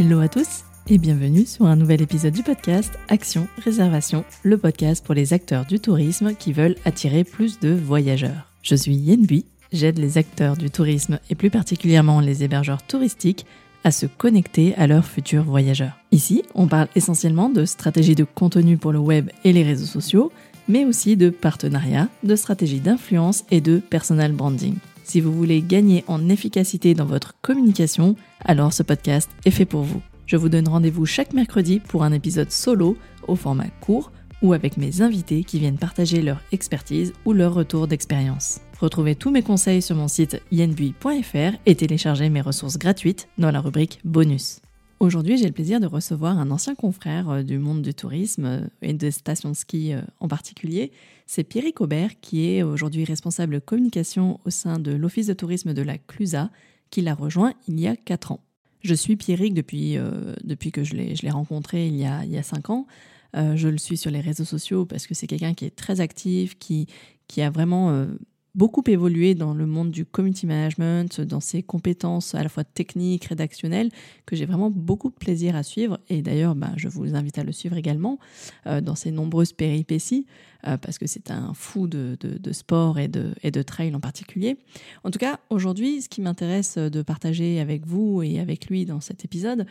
Hello à tous et bienvenue sur un nouvel épisode du podcast Action Réservation, le podcast pour les acteurs du tourisme qui veulent attirer plus de voyageurs. Je suis Yen Bui, j'aide les acteurs du tourisme et plus particulièrement les hébergeurs touristiques à se connecter à leurs futurs voyageurs. Ici, on parle essentiellement de stratégie de contenu pour le web et les réseaux sociaux, mais aussi de partenariat, de stratégie d'influence et de personal branding. Si vous voulez gagner en efficacité dans votre communication, alors ce podcast est fait pour vous. Je vous donne rendez-vous chaque mercredi pour un épisode solo au format court ou avec mes invités qui viennent partager leur expertise ou leur retour d'expérience. Retrouvez tous mes conseils sur mon site yenbui.fr et téléchargez mes ressources gratuites dans la rubrique bonus. Aujourd'hui, j'ai le plaisir de recevoir un ancien confrère euh, du monde du tourisme euh, et de stations de ski euh, en particulier. C'est Pierrick Aubert, qui est aujourd'hui responsable communication au sein de l'Office de tourisme de la Clusa, qui l'a rejoint il y a 4 ans. Je suis Pierrick depuis, depuis que je l'ai rencontré il y a, il y a 5 ans. je le suis sur les réseaux sociaux parce que c'est quelqu'un qui est très actif, qui, qui a vraiment beaucoup évolué dans le monde du community management, dans ses compétences à la fois techniques, rédactionnelles, que j'ai vraiment beaucoup de plaisir à suivre. Et d'ailleurs, bah, je vous invite à le suivre également euh, dans ses nombreuses péripéties, euh, parce que c'est un fou de, sport et de, et de trail en particulier. En tout cas, aujourd'hui, ce qui m'intéresse de partager avec vous et avec lui dans cet épisode,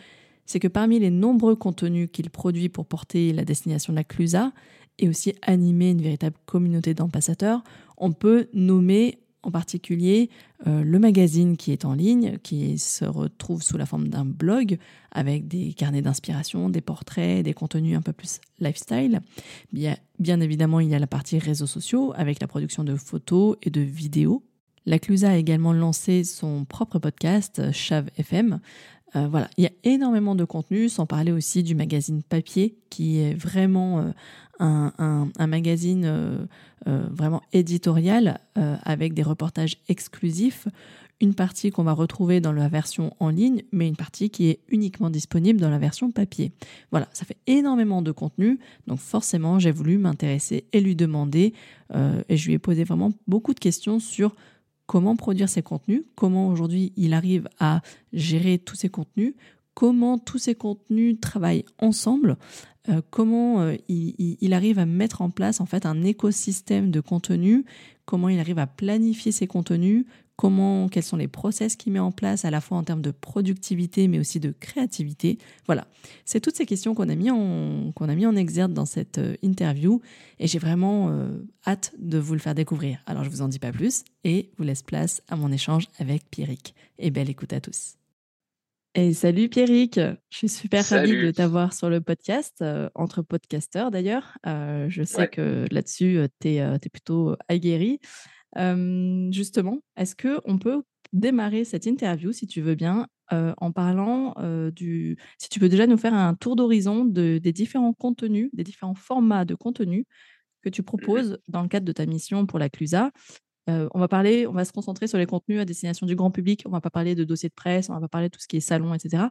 c'est que parmi les nombreux contenus qu'il produit pour porter la destination de la Clusa, et aussi animer une véritable communauté d'ambassadeurs, on peut nommer en particulier euh, le magazine qui est en ligne, qui se retrouve sous la forme d'un blog avec des carnets d'inspiration, des portraits, des contenus un peu plus lifestyle. Bien, évidemment, il y a la partie réseaux sociaux avec la production de photos et de vidéos. La Clusa a également lancé son propre podcast, Chav FM, euh, voilà, il y a énormément de contenu, sans parler aussi du magazine papier, qui est vraiment euh, un, magazine euh, vraiment éditorial avec des reportages exclusifs. Une partie qu'on va retrouver dans la version en ligne, mais une partie qui est uniquement disponible dans la version papier. Voilà, ça fait énormément de contenu, donc forcément j'ai voulu m'intéresser et lui demander, et je lui ai posé vraiment beaucoup de questions sur comment produire ses contenus, comment aujourd'hui il arrive à gérer tous ces contenus, comment tous ces contenus travaillent ensemble, euh, comment euh, il, arrive à mettre en place en fait un écosystème de contenus, comment il arrive à planifier ses contenus, comment, quels sont les process qu'il met en place à la fois en termes de productivité mais aussi de créativité. Voilà, c'est toutes ces questions qu'on a mis en qu'on a mis en exergue dans cette euh, interview et j'ai vraiment euh, hâte de vous le faire découvrir. Alors je vous en dis pas plus et vous laisse place à mon échange avec Pierrick. Et belle écoute à tous. Et salut Pierrick, je suis super ravie de t'avoir sur le podcast, euh, entre podcasteurs d'ailleurs. je sais que là-dessus, tu es, es, plutôt aguerri justement, est-ce que on peut démarrer cette interview, si tu veux bien, en parlant du... Si tu peux déjà nous faire un tour d'horizon de, des différents contenus, des différents formats de contenu que tu proposes dans le cadre de ta mission pour la Clusa. on va parler, on va se concentrer sur les contenus à destination du grand public. On va pas parler de dossiers de presse, on va pas parler de tout ce qui est salon, etc.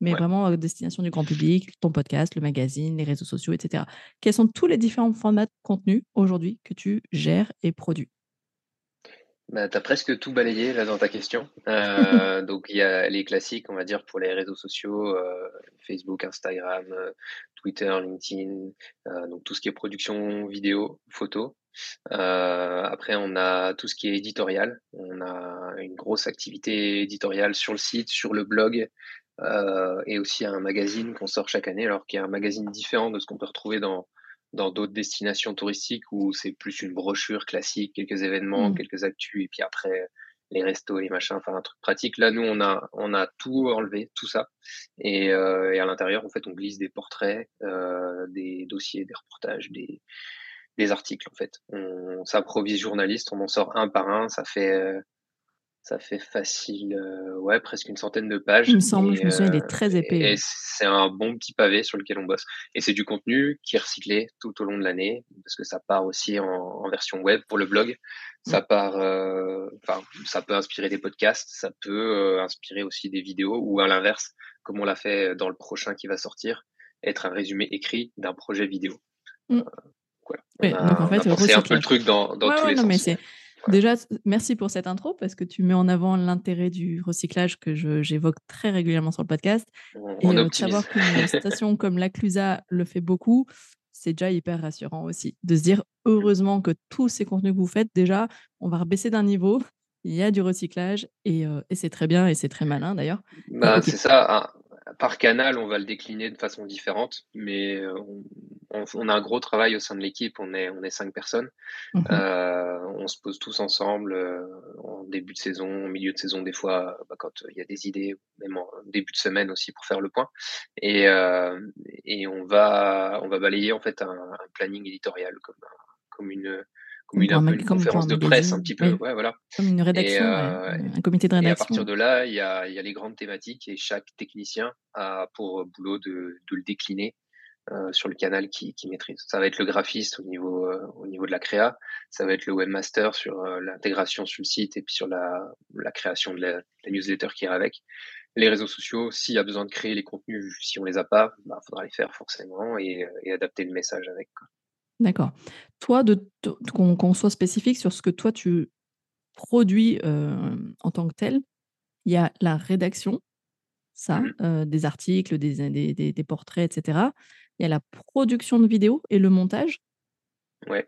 Mais vraiment à destination du grand public, ton podcast, le magazine, les réseaux sociaux, etc. Quels sont tous les différents formats de contenu aujourd'hui que tu gères et produis? Bah, tu as presque tout balayé là dans ta question. Euh, donc il y a les classiques, on va dire, pour les réseaux sociaux, euh, Facebook, Instagram, euh, Twitter, LinkedIn, donc tout ce qui est production vidéo, photo. après, on a tout ce qui est éditorial. On a une grosse activité éditoriale sur le site, sur le blog, et aussi un magazine qu'on sort chaque année, alors qui est un magazine différent de ce qu'on peut retrouver dans dans d'autres destinations touristiques où c'est plus une brochure classique, quelques événements, mmh. quelques actus, et puis après les restos, les machins, enfin un truc pratique. Là, nous, on a, on a tout enlevé, tout ça. Et, euh, et à l'intérieur, en fait, on glisse des portraits, euh, des dossiers, des reportages, des, des articles, en fait. On s'improvise journaliste, on en sort un par un. Ça fait, euh, ça fait facile, euh, ouais, presque une centaine de pages. Il me semble, je me souviens, il est très euh, épais. Et c'est un bon petit pavé sur lequel on bosse. Et c'est du contenu qui est recyclé tout au long de l'année, parce que ça part aussi en, version web pour le blog. Ça mm. part, euh, enfin, ça peut inspirer des podcasts, ça peut inspirer aussi des vidéos, ou à l'inverse, comme on l'a fait dans le prochain qui va sortir, être un résumé écrit d'un projet vidéo. Mm. voilà. donc en fait, on a un peu le truc dans, dans tous les sens. Déjà, merci pour cette intro parce que tu mets en avant l'intérêt du recyclage que j'évoque très régulièrement sur le podcast. On, et on savoir qu'une station comme la Clusa le fait beaucoup, c'est déjà hyper rassurant aussi. De se dire, heureusement que tous ces contenus que vous faites, déjà, on va rebaisser d'un niveau. Il y a du recyclage et, et c'est très bien et c'est très malin d'ailleurs. Bah, c'est ça. Par canal, on va le décliner de façon différente, mais on, on, a un gros travail au sein de l'équipe. On est, on est cinq personnes. Mmh Euh, on se pose tous ensemble euh, en début de saison, au milieu de saison, des fois, bah, quand il y a des idées, même en début de semaine aussi pour faire le point. Et, euh, et on va, on va balayer en fait un, un planning éditorial comme, comme une, comme une, un peu une conférence de presse un petit peu. Oui. Ouais, voilà. Comme une rédaction, Et, ouais, euh, un comité de Et à rédaction. partir de là, il y a, il y a les grandes thématiques et chaque technicien a pour boulot de, de le décliner euh, sur le canal qui, qui maîtrise. Ça va être le graphiste au niveau, euh, au niveau de la créa, ça va être le webmaster sur euh, l'intégration sur le site et puis sur la, la création de la, la newsletter qui ira avec. Les réseaux sociaux, s'il y a besoin de créer les contenus, si on les a pas, il bah, faudra les faire forcément et, et adapter le message avec. Quoi. D'accord. Toi, de, qu'on qu'on soit spécifique sur ce que toi tu produis euh, en tant que tel, il y a la rédaction, ça, euh, des articles, des, des, des- des portraits, etc. Il y a la production de vidéos et le montage. Ouais,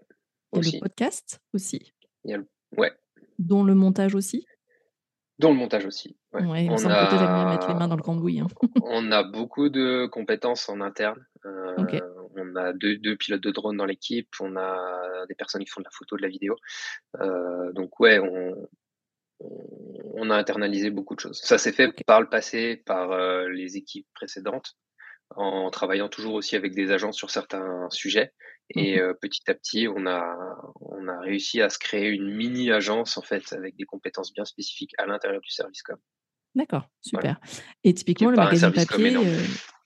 aussi. le podcast aussi, Il y a le- Ouais, dont le montage aussi. dans le montage aussi. Ouais. Ouais, on, semble bien mettre les a... mains dans le cambouis. hein. on a beaucoup de compétences en interne. Euh. On a deux, deux pilotes de drone dans l'équipe, on a des personnes qui font de la photo, de la vidéo. Euh, donc ouais, on, a internalisé beaucoup de choses. Ça s'est fait par le passé, par euh, les équipes précédentes, en travaillant toujours aussi avec des agences sur certains sujets. Et Mhm. euh, petit à petit, on a, on a réussi à se créer une mini agence en fait avec des compétences bien spécifiques à l'intérieur du service com. D'accord, Voilà. super. Et typiquement, le magazine papier, euh,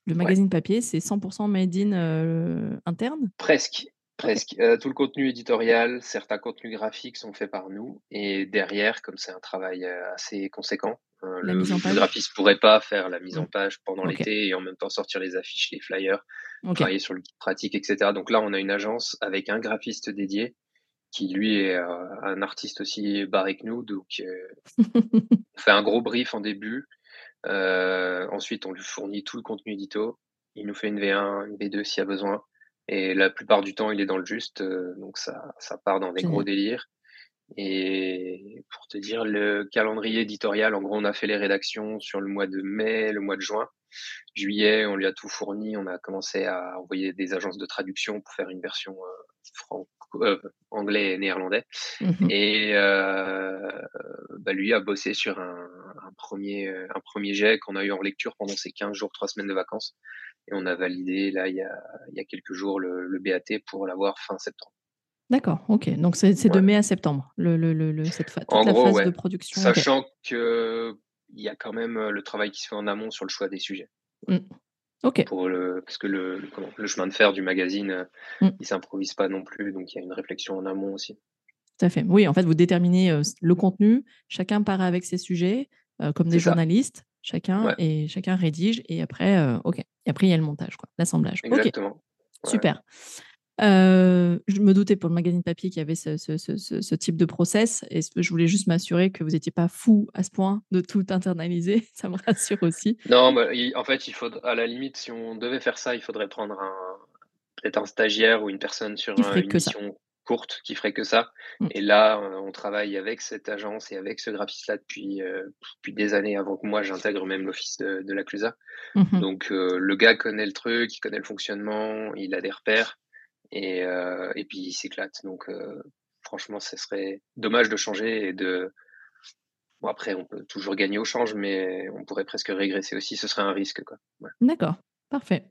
le magazine papier, c'est 100% made in euh, interne? Presque, presque. Euh, tout le contenu éditorial, certains contenus graphiques sont faits par nous. Et derrière, comme c'est un travail assez conséquent, le, graphiste pourrait pas faire la mise en page pendant l'été et en même temps sortir les affiches, les flyers, travailler sur le guide pratique, etc. Donc là, on a une agence avec un graphiste dédié qui lui est euh, un artiste aussi barré que nous. Donc euh, on fait un gros brief en début. Euh, ensuite, on lui fournit tout le contenu édito. Il nous fait une V1, une V2 s'il y a besoin. Et la plupart du temps, il est dans le juste. euh, donc ça, ça part dans des gros délires. Et pour te dire, le calendrier éditorial, en gros, on a fait les rédactions sur le mois de mai, le mois de juin. Juillet, on lui a tout fourni. On a commencé à envoyer des agences de traduction pour faire une version euh, euh, anglais et néerlandais. Mhm. Et euh, bah, lui a bossé sur un, un premier, euh, un premier jet qu'on a eu en lecture pendant ces 15 jours, 3 semaines de vacances. Et on a validé, là, il y a, il y a quelques jours, le, le BAT pour l'avoir fin septembre. D'accord, ok. Donc c'est de mai à septembre, le, le, cette fa- toute En la gros, phase ouais. de production. Sachant que il y a quand même le travail qui se fait en amont sur le choix des sujets. Mm. Ok, Pour le, parce que le, le, comment, le chemin de fer du magazine, euh, Mm. il s'improvise pas non plus, donc il y a une réflexion en amont aussi. tout à fait. Oui, en fait, vous déterminez euh, le contenu, chacun part avec ses sujets, euh, comme des ça. journalistes, chacun, Ouais. et chacun rédige, et après, euh, ok. Et après, il y a le montage, quoi, l'assemblage. Exactement. Ouais. super. Euh, je me doutais pour le magazine papier qu'il y avait ce, ce- ce- ce- ce type de process, et je voulais juste m'assurer que vous n'étiez pas fou à ce point de tout internaliser. Ça me rassure aussi. Non, en fait, il faut, à la limite, si on devait faire ça, il faudrait prendre un, peut-être un stagiaire ou une personne sur une ça. mission courte qui ferait que ça. Mm. Et là, on travaille avec cette agence et avec ce graphiste-là depuis, euh, depuis des années avant que moi j'intègre même l'office de, de la Clusa. Mhm. Donc, euh, le gars connaît le truc, il connaît le fonctionnement, il a des repères et, euh, et puis il s'éclate. Donc, euh, franchement, ce serait dommage de changer et de. Bon, après, on peut toujours gagner au change, mais on pourrait presque régresser aussi. Ce serait un risque. D'accord, parfait.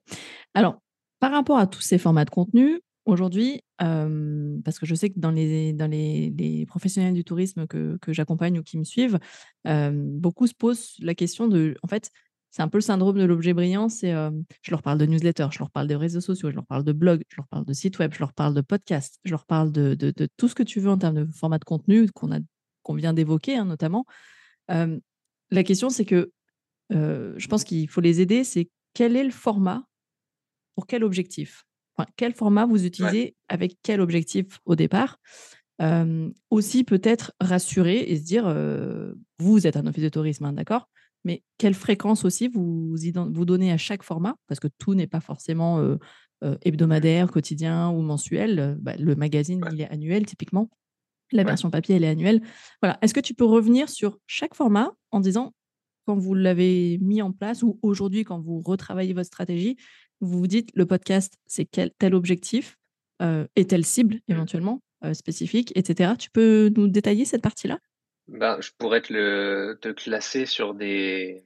Alors, par rapport à tous ces formats de contenu, aujourd'hui, euh, parce que je sais que dans les, dans les, les professionnels du tourisme que, que j'accompagne ou qui me suivent, beaucoup se posent la question de, en fait, c'est un peu le syndrome de l'objet brillant, c'est, euh, je leur parle de newsletter, je leur parle de réseaux sociaux, je leur parle de blog, je leur parle de site web, je leur parle de podcast, je leur parle de, de, de tout ce que tu veux en termes de format de contenu qu'on a qu'on vient d'évoquer hein, notamment. Euh, la question, c'est que euh, je pense qu'il faut les aider, c'est quel est le format pour quel objectif? Enfin, Quel format vous utilisez avec quel objectif au départ? Aussi peut-être rassurer et se dire, vous êtes un office de tourisme, hein, d'accord? Mais quelle fréquence aussi vous, vous donnez à chaque format? Parce que tout n'est pas forcément hebdomadaire, quotidien ou mensuel. Bah, le magazine, il est annuel typiquement. La version papier, elle est annuelle. Voilà. Est-ce que tu peux revenir sur chaque format en disant, quand vous l'avez mis en place ou aujourd'hui, quand vous retravaillez votre stratégie, vous vous dites, le podcast, c'est tel objectif et telle cible mmh. éventuellement spécifique, etc. Tu peux nous détailler cette partie-là? Ben, je pourrais te, le, te classer sur des,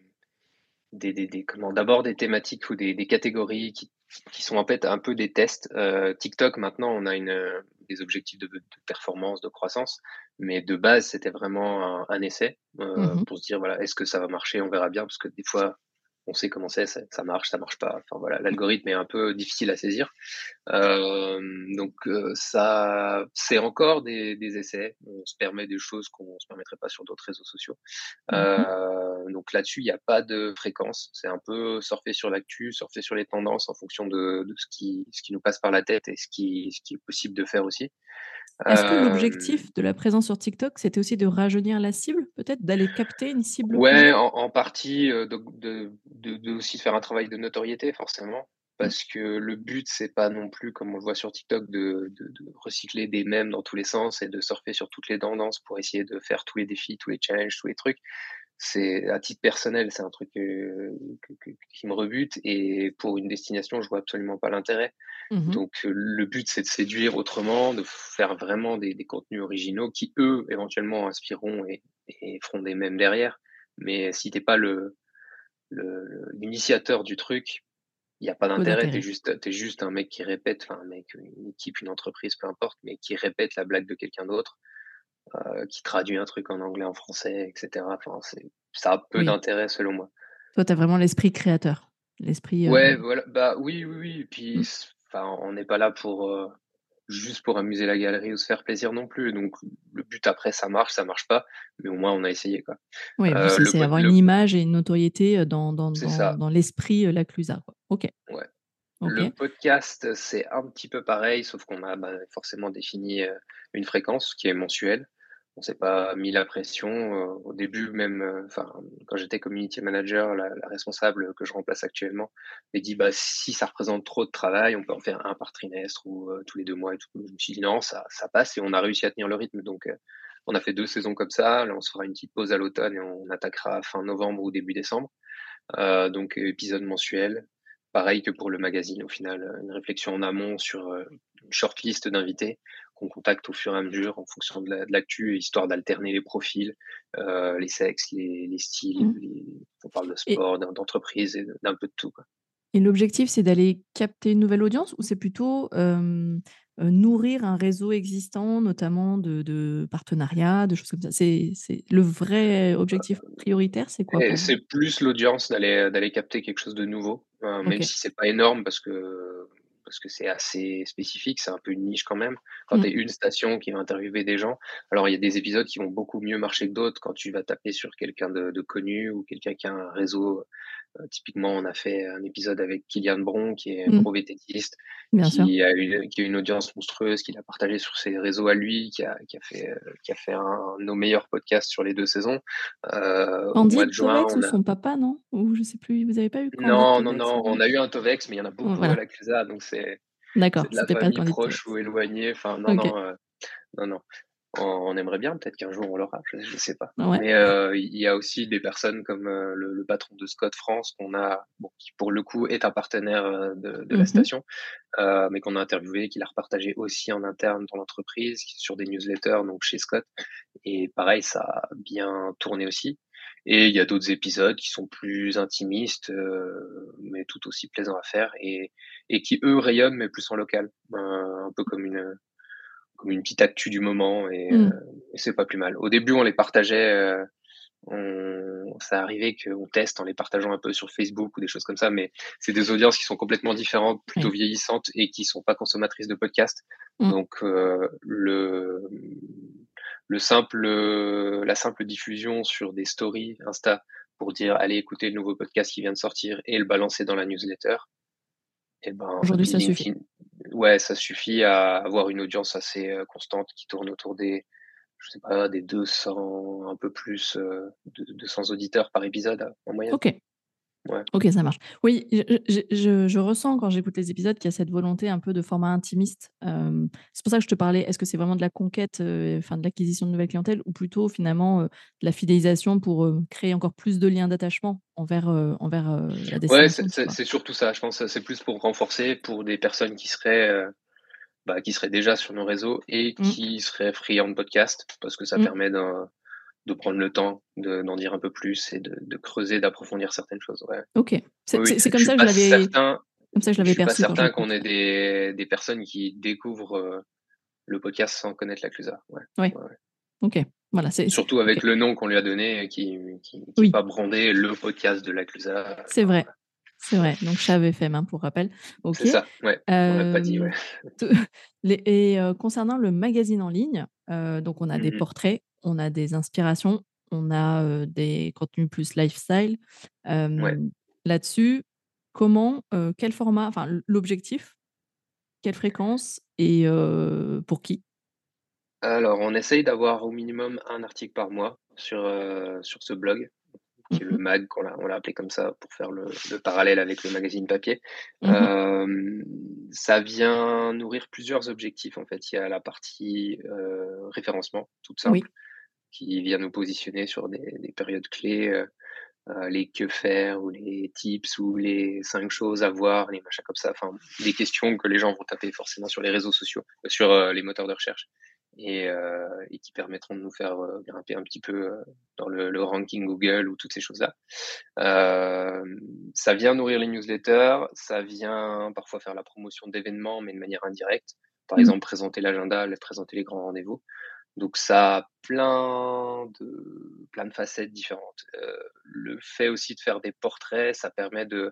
des, des, des comment d'abord des thématiques ou des, des catégories qui, qui, sont en fait un peu des tests. Euh, TikTok maintenant on a une, des objectifs de, de, performance, de croissance, mais de base c'était vraiment un, un essai euh, mmh pour se dire voilà est-ce que ça va marcher, on verra bien parce que des fois on sait comment c'est, ça, marche, ça marche pas. Enfin voilà, l'algorithme est un peu difficile à saisir. Euh, donc euh, ça, c'est encore des, essais. On se permet des choses qu'on se permettrait pas sur d'autres réseaux sociaux. Mmh euh, donc là-dessus, il n'y a pas de fréquence. C'est un peu surfer sur l'actu, surfer sur les tendances en fonction de, ce qui, ce qui nous passe par la tête et ce qui, ce qui est possible de faire aussi. Est-ce que l'objectif de la présence sur TikTok, c'était aussi de rajeunir la cible, peut-être d'aller capter une cible Ouais, en, partie, de, de, aussi faire un travail de notoriété, forcément. Mmh. Parce que le but, c'est pas non plus, comme on le voit sur TikTok, de, recycler des mèmes dans tous les sens et de surfer sur toutes les tendances pour essayer de faire tous les défis, tous les challenges, tous les trucs c'est à titre personnel, c'est un truc qui me rebute et pour une destination, je vois absolument pas l'intérêt. Mmh Donc le but, c'est de séduire autrement, de faire vraiment des, contenus originaux qui eux éventuellement inspireront et, feront des mêmes derrière. Mais si t'es pas le l'initiateur du truc, il n'y a pas d'intérêt. T'es juste es juste un mec qui répète, enfin un mec, une équipe, une entreprise, peu importe, mais qui répète la blague de quelqu'un d'autre euh, qui traduit un truc en anglais, en français, etc. Enfin, ça a peu d'intérêt selon moi. Toi, tu as vraiment l'esprit créateur. L'esprit. Euh, ouais, voilà. Bah oui, oui, oui. Puis, mmh. enfin, on n'est pas là pour euh, juste pour amuser la galerie ou se faire plaisir non plus. Donc, le but après, ça marche, ça marche pas, mais au moins on a essayé quoi. Oui, c'est avoir une image et une notoriété dans dans, dans, dans l'esprit la Clusa. Ok. Ouais. Le podcast, c'est un petit peu pareil, sauf qu'on a bah, forcément défini une fréquence qui est mensuelle on s'est pas mis la pression. Euh, au début, même, euh, enfin, quand j'étais community manager, la, responsable que je remplace actuellement m'a dit, bah, si ça représente trop de travail, on peut en faire un par trimestre ou euh, tous les deux mois et tout. Je me suis dit, non, ça, ça passe et on a réussi à tenir le rythme. Donc, on a fait deux saisons comme ça. Là, on se fera une petite pause à l'automne et on attaquera fin novembre ou début décembre. donc, épisode mensuel. Pareil que pour le magazine, au final, une réflexion en amont sur une shortlist d'invités qu'on contacte au fur et à mesure en fonction de l'actu, histoire d'alterner les profils, euh, les sexes, les, styles. Mmh. on parle de sport, d'entreprise et d'un peu de tout. Et l'objectif, c'est d'aller capter une nouvelle audience ou c'est plutôt euh, nourrir un réseau existant, notamment de, partenariats, de choses comme ça? C'est le vrai objectif prioritaire, c'est quoi C'est plus l'audience d'aller capter quelque chose de nouveau, hein, même si c'est pas énorme parce que parce que c'est assez spécifique, c'est un peu une niche quand même. Quand mmh. tu es une station qui va interviewer des gens, alors il y a des épisodes qui vont beaucoup mieux marcher que d'autres quand tu vas taper sur quelqu'un de, de, connu ou quelqu'un qui a un réseau typiquement, on a fait un épisode avec Kylian Bron, qui est un pro mmh. vététiste, qui a, qui a une audience monstrueuse, qu'il a partagé sur ses réseaux à lui, qui a, qui a fait, qui a fait un, de nos meilleurs podcasts sur les deux saisons. Euh, Andy mois de juin, Tovex ou son papa, non? Ou je sais plus, vous avez pas eu Non, non, non, on a eu un Tovex, mais il y en a beaucoup à la CLESA, donc c'est. D'accord, c'était pas proche ou éloigné. Enfin, non, non, euh, non, non on, aimerait bien, peut-être qu'un jour on l'aura, je ne sais pas. Mais euh, il y a aussi des personnes comme euh, le, patron de Scott France, qu'on a, qui pour le coup est un partenaire euh, de, la mmh station, mais qu'on a interviewé, qu'il a repartagé aussi en interne dans l'entreprise, sur des newsletters, donc chez Scott. Et pareil, ça a bien tourné aussi. Et il y a d'autres épisodes qui sont plus intimistes, mais tout aussi plaisants à faire et, et qui eux rayonnent, mais plus en local, un peu comme une comme une petite actu du moment et, mmh. euh, c'est pas plus mal. Au début, on les partageait, euh, on, ça arrivait qu'on teste en les partageant un peu sur Facebook ou des choses comme ça, mais c'est des audiences qui sont complètement différentes, plutôt vieillissantes et qui sont pas consommatrices de podcasts. Mmh. Donc euh, le le simple la simple diffusion sur des stories Insta pour dire allez écouter le nouveau podcast qui vient de sortir et le balancer dans la newsletter. Et eh ben, Aujourd'hui, ça suffit ouais, ça suffit à avoir une audience assez, heu, constante qui tourne autour des je sais pas, des 200, un peu plus, heu, de 200 auditeurs par épisode, en moyenne. Ouais. OK, ça marche. Oui, je je je ressens quand j'écoute les épisodes qu'il y a cette volonté un peu de format intimiste. C'est pour ça que je te parlais, est-ce que c'est vraiment de la conquête, enfin de l'acquisition de nouvelles clientèles ou plutôt finalement, de la fidélisation pour, créer encore plus de liens d'attachement envers, envers, la Ouais, destination, tu c'est surtout ça, je pense, c'est plus pour renforcer pour des personnes qui seraient, bah, qui seraient déjà sur nos réseaux et Mmh. qui seraient friands de podcast parce que ça Mmh. permet d'en de prendre le temps de d'en dire un peu plus et de de creuser, d'approfondir certaines choses, ouais. OK. C'est Oui, c'est c'est comme suis ça que je pas l'avais comme ça je je l'avais suis pas perçu je certain qu'on ait des des personnes qui découvrent, heu, le podcast sans connaître la Clusa. Ouais, Ouais, ouais, ouais. OK. Voilà, c'est c'est Surtout avec le nom qu'on lui a donné qui qui qui est Oui. pas brandé le podcast de la Clusa, C'est vrai, c'est vrai. Donc Chave FM, hein, pour rappel. C'est OK. ça, ouais, on l'a pas dit, ouais. Les et concernant le magazine en ligne, donc on a des Mmh mh. portraits, on a des inspirations, on a, des contenus plus lifestyle. Ouais. Là-dessus, comment, quel format, enfin l'objectif, quelle fréquence et pour qui? Alors, on essaye d'avoir au minimum un article par mois sur, ce blog, Mmh qui est le mh. mag qu'on l'a on l'a appelé comme ça pour faire le le parallèle avec le magazine papier. Mmh ça vient nourrir plusieurs objectifs, en fait. Il y a la partie, référencement, toute Oui. Qui vient nous positionner sur des des périodes clés, heu heu, les que faire ou les tips ou les 5 choses à voir, les machins comme ça, enfin, des questions que les gens vont taper forcément sur les réseaux sociaux, sur, heu, les moteurs de recherche et qui permettront de nous faire, grimper un petit peu, dans le le ranking Google ou toutes ces choses-là. Ça vient nourrir les newsletters, ça vient parfois faire la promotion d'événements, mais de manière indirecte. Par Mmh. exemple, présenter l'agenda, présenter les grands rendez-vous. Donc ça a plein de plein de facettes différentes. Heu, le fait aussi de faire des portraits, ça permet de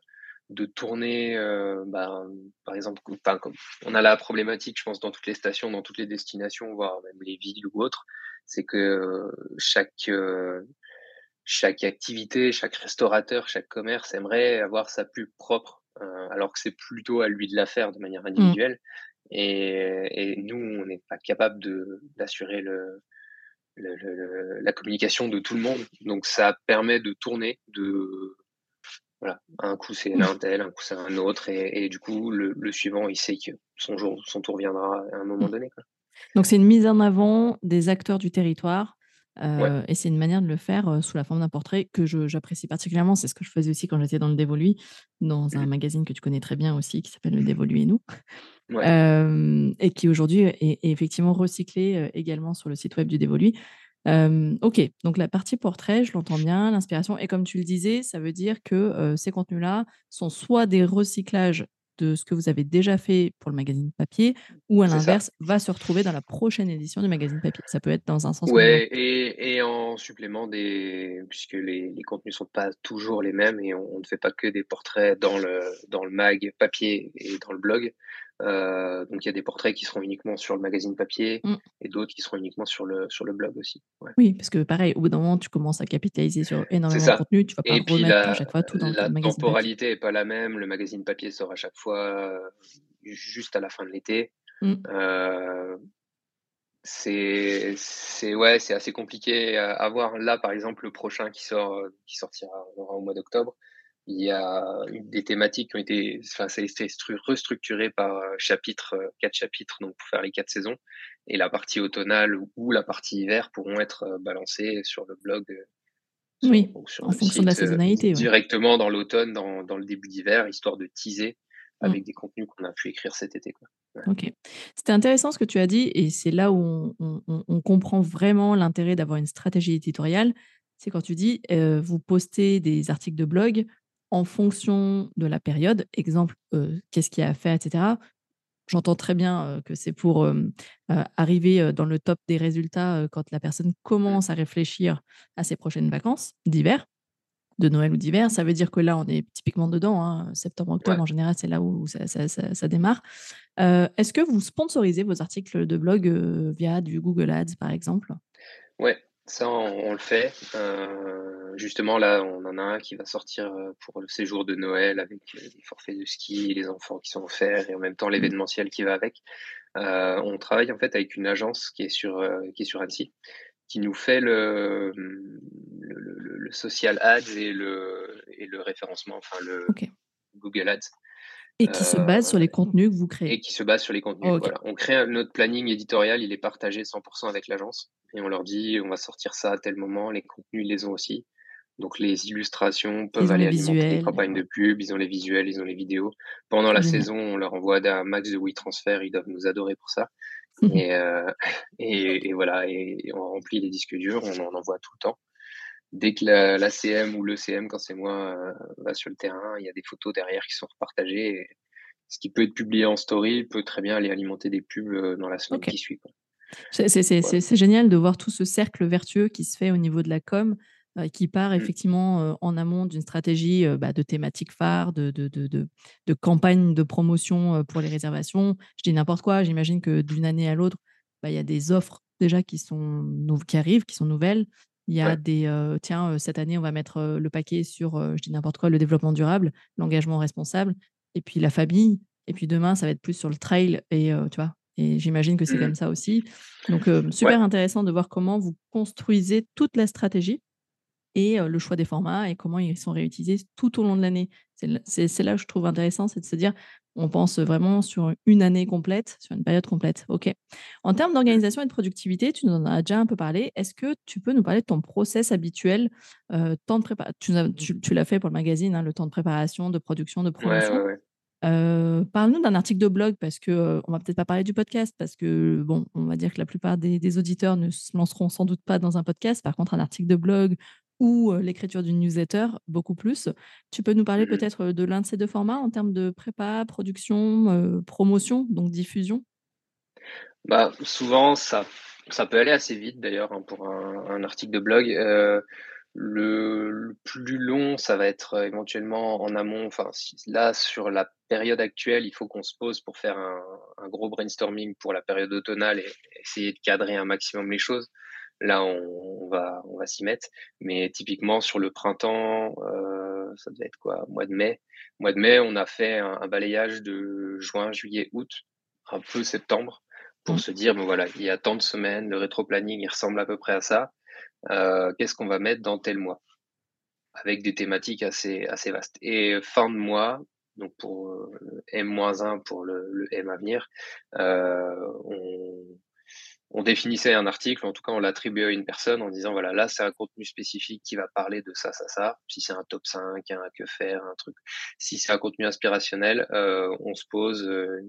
de tourner, heu, ben, par exemple, enfin, comme on a la problématique, je pense, dans toutes les stations, dans toutes les destinations, voire même les villes ou autres, c'est que, chaque, heu, chaque activité, chaque restaurateur, chaque commerce aimerait avoir sa pub propre, alors que c'est plutôt à lui de la faire de manière Mmh. Et et nous, on n'est pas capable d'assurer le le le le la communication de tout le monde. Donc ça permet de tourner, de voilà, un coup c'est Mmh. un tel, un coup c'est un autre et et du coup le le suivant, il sait que son jour son tour viendra à un Mmh. moment donné, quoi. Donc c'est une mise en avant des acteurs du territoire, Ouais. heu et c'est une manière de le faire, heu, sous la forme d'un portrait que j'apprécie particulièrement. C'est ce que je faisais aussi quand j'étais dans le Dévoluy, dans un Mmh magazine que tu connais très bien aussi qui s'appelle Le Dévoluy et nous, Ouais. et qui aujourd'hui est est effectivement recyclé, également sur le site web du Dévoluy. Hem, OK, donc la partie portrait, je l'entends bien, l'inspiration et comme tu le disais, ça veut dire que, ces contenus-là sont soit des recyclages de ce que vous avez déjà fait pour le magazine papier ou à l'inverse, va se retrouver dans la prochaine édition du magazine papier. Ça peut être dans un sens comme dans l'autre. Ouais et et en supplément des puisque les les contenus sont pas toujours les mêmes et on on ne fait pas que des portraits dans le dans le mag papier et dans le blog. Heu, donc il y a des portraits qui seront uniquement sur le magazine papier Mmh. et d'autres qui seront uniquement sur le sur le blog aussi. Ouais. Oui, parce que pareil, au bout d'un moment, tu commences à capitaliser sur énormément de contenu, tu vas pas et remettre à la chaque fois tout dans le la magazine papier. temporalité est pas la même. Le magazine papier sort à chaque fois, heu, juste à la fin de l'été. Mmh. Heu C'est c'est ouais, c'est assez compliqué à à voir. Là, par exemple, le prochain qui sort, qui sortira aura au mois d'octobre, il y a des thématiques qui ont été enfin, ça a été stru restructuré par, heu, chapitres, heu, 4 chapitres, donc pour faire les 4 saisons et la partie automnale ou la partie hiver pourront être, heu, balancées sur le blog, sur Oui, sur en fonction de la saisonnalité, ouais. directement dans l'automne, dans dans le début d'hiver, histoire de teaser Mmh. avec des contenus qu'on a pu écrire cet été, quoi. Ouais. OK. C'était intéressant ce que tu as dit et c'est là où on on comprend vraiment l'intérêt d'avoir une stratégie éditoriale. C'est quand tu dis, vous postez des articles de blog en fonction de la période. Exemple, heu, qu'est-ce qu'il y a à faire et cetera. J'entends très bien, heu, que c'est pour, heu, arriver, dans le top des résultats, quand la personne commence à réfléchir à ses prochaines vacances d'hiver. De Noël ou d'hiver, ça veut dire que là, on est typiquement dedans, hein, septembre-octobre, Ouais. en général, c'est là où ça ça ça ça démarre. Est-ce que vous sponsorisez vos articles de blog, via du Google Ads, par exemple? Ouais, ça on on le fait, heu, justement, là, on en a un qui va sortir pour le séjour de Noël avec les forfaits de ski, les enfants qui sont offerts et en même temps mmh. l'événementiel qui va avec. on travaille en fait avec une agence qui est sur, qui est sur Annecy, qui nous fait le, le, social ads et le, et le référencement, enfin le Google Ads. Et qui se base sur les contenus que vous créez. Et qui se base sur les contenus. Voilà. On crée notre planning éditorial, il est partagé 100% avec l'agence. Et on leur dit, on va sortir ça à tel moment, les contenus, ils les ont aussi. Donc les illustrations peuvent aller alimenter les campagnes de pub, ils ont les visuels, ils ont les vidéos. Pendant la saison, on leur envoie un max de WeTransfer, ils doivent nous adorer pour ça. Euh, et, et, voilà, et, on remplit les disques durs, on en envoie tout le temps. Dès que la, CM ou le CM, quand c'est moi, euh, va sur le terrain, il y a des photos derrière qui sont repartagées. ce qui peut être publié en story peut très bien aller alimenter des pubs euh, dans la semaine qui suit. C'est génial de voir tout ce cercle vertueux qui se fait au niveau de la com euh, qui part mmh. effectivement euh, en amont d'une stratégie euh, bah, de thématique phare, de, de, de, de, campagne de promotion pour les réservations. Je dis n'importe quoi, j'imagine que d'une année à l'autre, bah, il y a des offres déjà qui, sont qui arrivent, qui sont nouvelles. Il y a des, tiens, cette année, on va mettre le paquet sur, je dis n'importe quoi, le développement durable, l'engagement responsable, et puis la famille. Et puis demain, ça va être plus sur le trail. Et tu vois, et j'imagine que c'est mmh. comme ça aussi. Donc, super intéressant de voir comment vous construisez toute la stratégie et le choix des formats et comment ils sont réutilisés tout au long de l'année. C'est là que je trouve intéressant, c'est de se dire, on pense vraiment sur une année complète, sur une période complète. OK. En termes d'organisation et de productivité, tu nous en as déjà un peu parlé. Est-ce que tu peux nous parler de ton process habituel, temps de tu, tu, l'as fait pour le magazine, hein, le temps de préparation, de production, de promotion. Parle-nous d'un article de blog parce que on va peut-être pas parler du podcast parce que bon, on va dire que la plupart des, des, auditeurs ne se lanceront sans doute pas dans un podcast. Par contre, un article de blog ou l'écriture d'une newsletter, beaucoup plus. Tu peux nous parler mmh peut-être de l'un de ces deux formats en termes de prépa, production, promotion, donc diffusion? Bah, Souvent, ça, ça peut aller assez vite d'ailleurs hein, pour un, article de blog. le, plus long, ça va être éventuellement en amont. Enfin, là, sur la période actuelle, il faut qu'on se pose pour faire un, un, gros brainstorming pour la période automnale et essayer de cadrer un maximum les choses là on, va on va s'y mettre. Mais typiquement sur le printemps euh, ça devait être quoi mois de mai. Mois de mai on a fait un, balayage de juin juillet août un peu septembre pour mmh. se dire bon voilà il y a tant de semaines le rétro planning il ressemble à peu près à ça. Euh, qu'est-ce qu'on va mettre dans tel mois? Avec des thématiques assez assez vastes. Et fin de mois donc pour euh, M-1 pour le, le, M à venir, on, on définissait un article, en tout cas on l'attribuait à une personne en disant voilà là c'est un contenu spécifique qui va parler de ça ça ça. Si c'est un top 5, un que faire, un truc. Si c'est un contenu inspirationnel, euh, on se pose euh,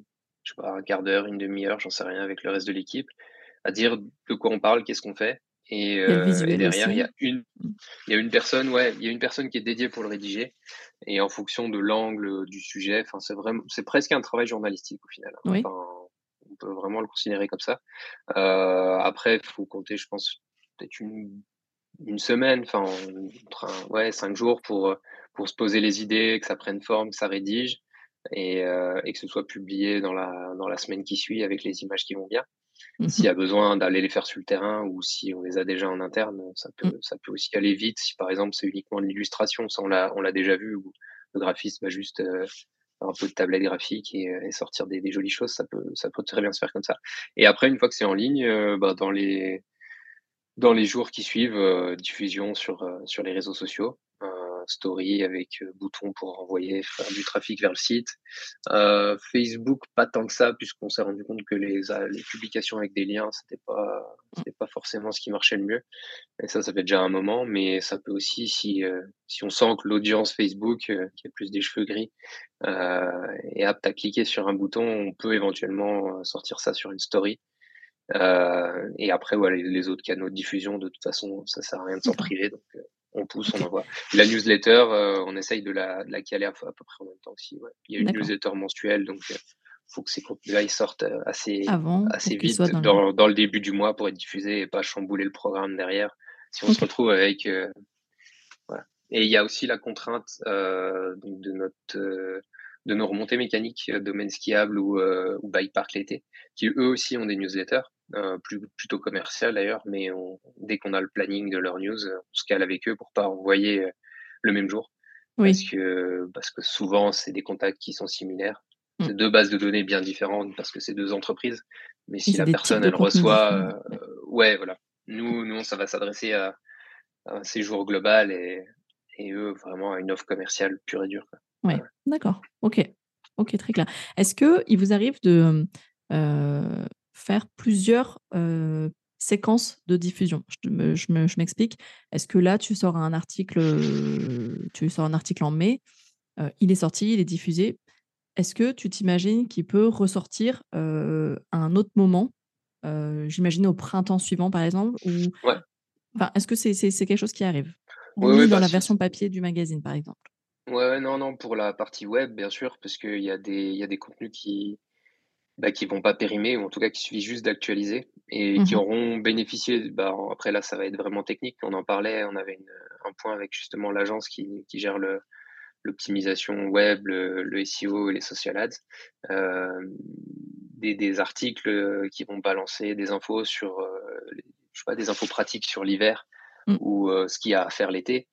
je sais pas un quart d'heure, une demi-heure, j'en sais rien avec le reste de l'équipe à dire de quoi on parle, qu'est-ce qu'on fait. Et, euh, derrière il y a une il y a une personne ouais il y a une personne qui est dédiée pour le rédiger et en fonction de l'angle du sujet enfin c'est vraiment c'est presque un travail journalistique au final oui on peut vraiment le considérer comme ça. Euh, après, il faut compter, je pense, peut-être une, une semaine, enfin, ouais, cinq jours pour, pour se poser les idées, que ça prenne forme, que ça rédige et, euh, et que ce soit publié dans la, dans la semaine qui suit avec les images qui vont bien. Mmh S'il y a besoin d'aller les faire sur le terrain ou si on les a déjà en interne, ça peut, mmh. ça peut aussi aller vite. Si par exemple c'est uniquement de l'illustration, ça on l'a, on l'a déjà vu, ou le graphiste va juste euh, un peu de tablette graphique et, euh, sortir des, jolies choses, ça peut, peut très bien se faire comme ça. Et après, une fois que c'est en ligne, euh, bah, dans, les, dans les jours qui suivent, euh, diffusion sur, sur les réseaux sociaux story avec euh, bouton pour envoyer faire du trafic vers le site. Euh, Facebook, pas tant que ça, puisqu'on s'est rendu compte que les, les publications avec des liens, c'était pas, c'était pas forcément ce qui marchait le mieux. Et ça, ça fait déjà un moment, mais ça peut aussi, si, euh, si on sent que l'audience Facebook, qui a plus des cheveux gris, est apte à cliquer sur un bouton, on peut éventuellement sortir ça sur une story. et après, voilà, les, autres canaux de diffusion, de toute façon, ça sert à rien de s'en priver. Donc, on pousse, on envoie. La newsletter, euh, on essaye de la, de la caler à, peu près en même temps aussi. Il y a une newsletter mensuelle, donc il euh, faut que ces contenus-là ils sortent euh, assez, assez vite dans, dans, le... début du mois pour être diffusés et pas chambouler le programme derrière. Si on se retrouve avec. voilà. Et il y a aussi la contrainte de, notre, de nos remontées mécaniques, domaine skiable ou, ou bike park l'été, qui eux aussi ont des newsletters. Plus, plutôt commercial d'ailleurs, mais dès qu'on a le planning de leur news, on se cale avec eux pour pas envoyer le même jour. Parce, que, parce que souvent, c'est des contacts qui sont similaires. Mmh. C'est deux bases de données bien différentes parce que c'est deux entreprises. Mais si la personne, elle reçoit. ouais, voilà. Nous, nous, ça va s'adresser à, un séjour global et, et, eux, vraiment à une offre commerciale pure et dure. Ouais, d'accord. Ok. Ok, très clair. Est-ce qu'il vous arrive de euh, faire plusieurs euh, séquences de diffusion Je m'explique. Est-ce que là, tu sors un article, tu sors un article en mai, euh, il est sorti, il est diffusé. Est-ce que tu t'imagines qu'il peut ressortir à un autre moment J'imagine au printemps suivant, par exemple ou... ouais. enfin, Est-ce que c'est quelque chose qui arrive? Oui, dans bah, la version papier du magazine, par exemple Ouais, non, non, pour la partie web, bien sûr, parce qu'il y a des, il y a des contenus qui, bah, qui vont pas périmer, ou en tout cas qui suffit juste d'actualiser, et qui mmh auront bénéficié, bah, après là, ça va être vraiment technique. On en parlait, on avait un point avec justement l'agence qui, qui gère le, l'optimisation web, le, SEO et les social ads, euh, des, des, articles qui vont balancer des infos sur, euh, je sais pas, des infos pratiques sur l'hiver mmh. ou euh, ce qu'il y a à faire l'été.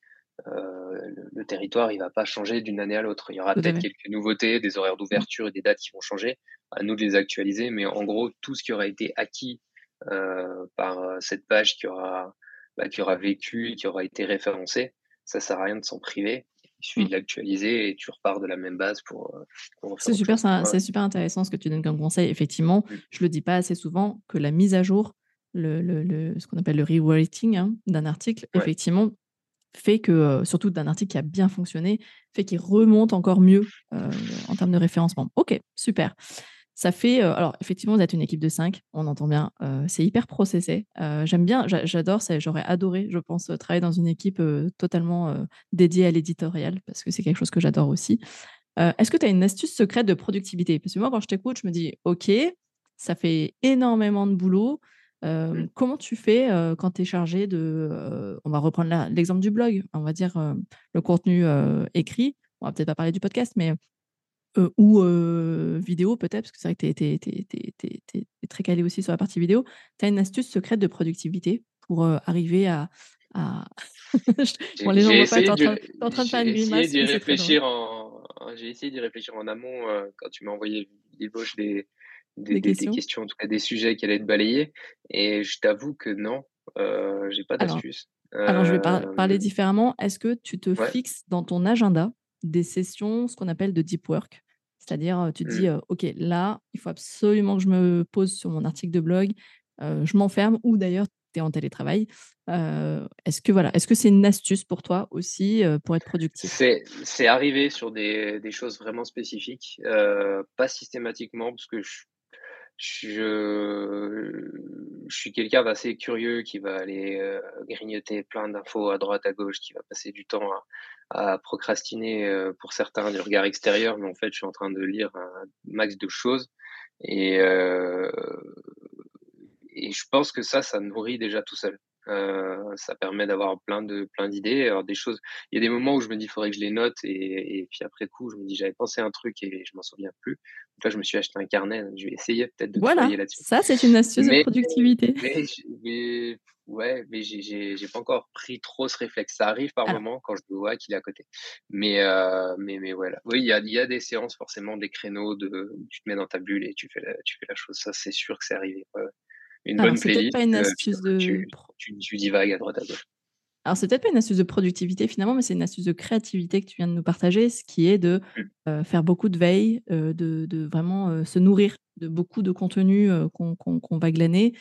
Euh, le, territoire, il va pas changer d'une année à l'autre. Il y aura peut-être quelques nouveautés, des horaires d'ouverture et des dates qui vont changer. À nous de les actualiser, mais en gros, tout ce qui aura été acquis euh, par euh, cette page qui aura, bah, qui aura vécu, qui aura été référencé, ça sert à rien de s'en priver. Il suffit mmh. de l'actualiser et tu repars de la même base pour. c'est super, c'est super intéressant ce que tu donnes comme conseil. Effectivement, mmh. je le dis pas assez souvent que la mise à jour, le, le, ce qu'on appelle le rewriting hein, d'un article, effectivement, fait que, surtout d'un article qui a bien fonctionné, fait qu'il remonte encore mieux en termes de référencement. Ok, super. Ça fait, alors effectivement, vous êtes une équipe de 5, on entend bien, c'est hyper processé. J'aime bien, j'adore, j'aurais adoré, je pense, travailler dans une équipe totalement dédiée à l'éditorial, parce que c'est quelque chose que j'adore aussi. Est-ce que tu as une astuce secrète de productivité? Parce que moi, quand je t'écoute, je me dis, ok, ça fait énormément de boulot. Mmh. Comment tu fais quand tu es chargé de. on va reprendre l'exemple du blog, on va dire le contenu écrit. On va peut-être pas parler du podcast, mais. ou vidéo peut-être, parce que c'est vrai que tu es, très calé aussi sur la partie vidéo. Tu as une astuce secrète de productivité pour arriver à. bon, les gens voient pas, tu en, train de faire une grimace. J'ai essayé d'y réfléchir en amont quand tu m'as envoyé l'ébauche des, des, questions? en tout cas des sujets qui allaient être balayés. Et je t'avoue que non, euh, j'ai pas d'astuce. Alors, je vais parler différemment. Est-ce que tu te fixes dans ton agenda des sessions, ce qu'on appelle de deep work? C'est-à-dire, tu te dis, mmh. OK, là, il faut absolument que je me pose sur mon article de blog, je m'enferme, ou d'ailleurs, tu es en télétravail. est-ce que voilà, est-ce que c'est une astuce pour toi aussi pour être productif? C'est arrivé sur des, des, choses vraiment spécifiques, pas systématiquement, parce que je je, je suis quelqu'un d'assez curieux qui va aller euh, grignoter plein d'infos à droite, à gauche, qui va passer du temps à, procrastiner euh, pour certains du regard extérieur, mais en fait, je suis en train de lire un max de choses. Et, euh, et je pense que ça, ça nourrit déjà tout seul. Euh, ça permet d'avoir plein de plein d'idées. Alors des choses, il y a des moments où je me dis il faudrait que je les note et, et puis après coup je me dis j'avais pensé un truc et je m'en souviens plus. Donc là je me suis acheté un carnet. Je vais essayer peut-être de voilà, là-dessus. Ça c'est une astuce de productivité. Mais, ouais, mais j'ai pas encore pris trop ce réflexe. Ça arrive par moment quand je vois qu'il est à côté. Mais euh, mais mais voilà. Oui, il y a, y a des séances forcément des créneaux de tu te mets dans ta bulle et tu fais la, tu fais la chose. Ça c'est sûr que c'est arrivé. Ouais une bonne playlist. pas une astuce de. Tu, tu, divagues à droite à gauche. Alors, c'est peut-être pas une astuce de productivité finalement, mais c'est une astuce de créativité que tu viens de nous partager, ce qui est de mmh. faire beaucoup de veille, de, de, vraiment se nourrir de beaucoup de contenus qu'on va glaner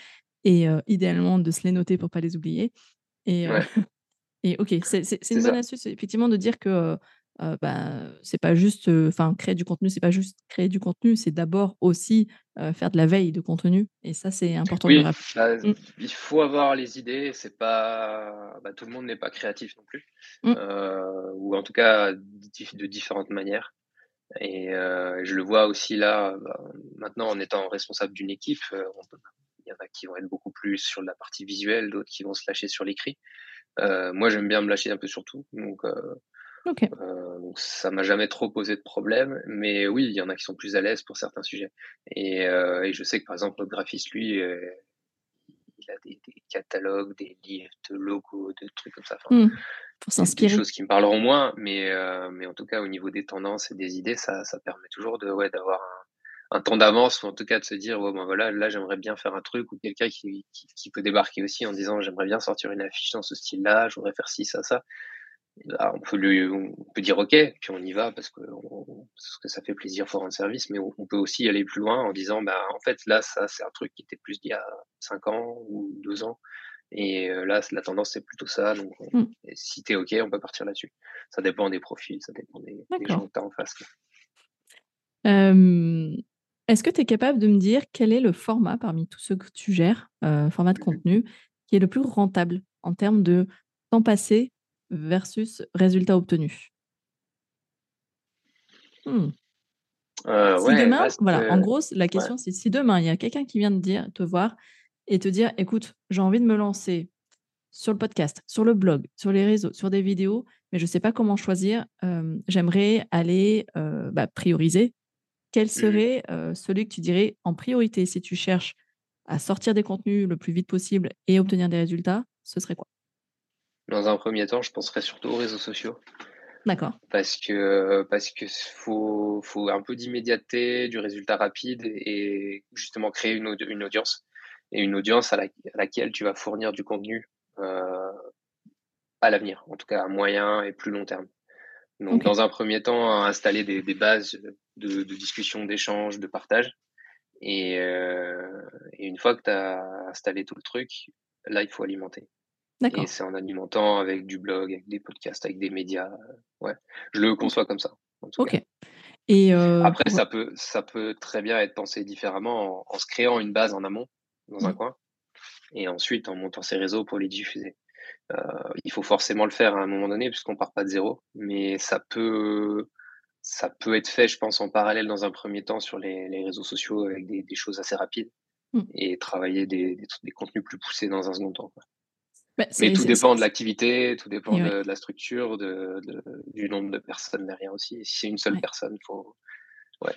et idéalement de se les noter pour pas les oublier. Et, et ok, c'est une bonne astuce effectivement de dire que euh, bah, c'est pas juste, enfin, créer du contenu, c'est pas juste créer du contenu, c'est d'abord aussi faire de la veille de contenu. Et ça, c'est important de rappeler. Bah, mmh. Il faut avoir les idées. C'est pas, bah, tout le monde n'est pas créatif non plus, mmh. ou en tout cas de différentes manières. Et je le vois aussi là, maintenant en étant responsable d'une équipe, il y en a qui vont être beaucoup plus sur la partie visuelle, d'autres qui vont se lâcher sur l'écrit. moi, j'aime bien me lâcher un peu sur tout. Donc, Okay. Euh, donc ça m'a jamais trop posé de problème, mais oui, il y en a qui sont plus à l'aise pour certains sujets. Et, euh, et, je sais que par exemple, notre graphiste, lui, il a des, catalogues, des livres de logos, de trucs comme ça. Mmh. pour s'inspirer. Des choses qui me parleront moins, mais, mais en tout cas, au niveau des tendances et des idées, ça, ça permet toujours de, ouais, d'avoir un, un temps d'avance ou en tout cas de se dire, ouais, ben voilà, là, j'aimerais bien faire un truc ou quelqu'un qui, qui, qui, peut débarquer aussi en disant, j'aimerais bien sortir une affiche dans ce style-là, je voudrais faire ci, ça, ça on, peut lui, on peut dire OK, puis on y va parce que, que ça fait plaisir, faut rendre service, mais on, peut aussi aller plus loin en disant bah, en fait, là, ça, c'est un truc qui était plus d'il y a 5 ans ou 2 ans. Et euh, là, la tendance, c'est plutôt ça. Donc, mmh. si tu es OK, on peut partir là-dessus. Ça dépend des profils, ça dépend des, gens que tu as en face. Est-ce que tu es capable de me dire quel est le format parmi tous ceux que tu gères, euh, format de mmh contenu, qui est le plus rentable en termes de temps passé versus résultat obtenu? Hmm. Euh, si demain, voilà, en gros, la question c'est si demain il y a quelqu'un qui vient te dire, te voir et te dire, écoute, j'ai envie de me lancer sur le podcast, sur le blog, sur les réseaux, sur des vidéos, mais je ne sais pas comment choisir. Euh, j'aimerais aller euh, bah, prioriser. Quel mmh serait celui que tu dirais en priorité si tu cherches à sortir des contenus le plus vite possible et obtenir des résultats Ce serait quoi? Dans un premier temps, je penserais surtout aux réseaux sociaux. D'accord. Parce que parce que faut, faut un peu d'immédiateté, du résultat rapide et justement créer une, une audience et une audience à, laquelle tu vas fournir du contenu euh, à l'avenir, en tout cas à moyen et plus long terme. Donc, dans un premier temps, installer des, des bases de, de discussion, d'échange, de partage. Et, euh, et, une fois que tu as installé tout le truc, là, il faut alimenter. Et c'est en alimentant avec du blog, avec des podcasts, avec des médias. Euh, ouais, je le conçois comme ça. ok. Et euh, Après, ça, peut, ça peut très bien être pensé différemment en, se créant une base en amont, dans un coin, et ensuite en montant ses réseaux pour les diffuser. Euh, il faut forcément le faire à un moment donné, puisqu'on part pas de zéro, mais ça peut, ça peut être fait, je pense, en parallèle dans un premier temps sur les, les réseaux sociaux avec des, des, choses assez rapides mmh. et travailler des, des, des, contenus plus poussés dans un second temps. Quoi. Bah, Mais tout dépend de l'activité, tout dépend de, la structure, de, du nombre de personnes derrière aussi. si c'est une seule personne, il faut. Ouais.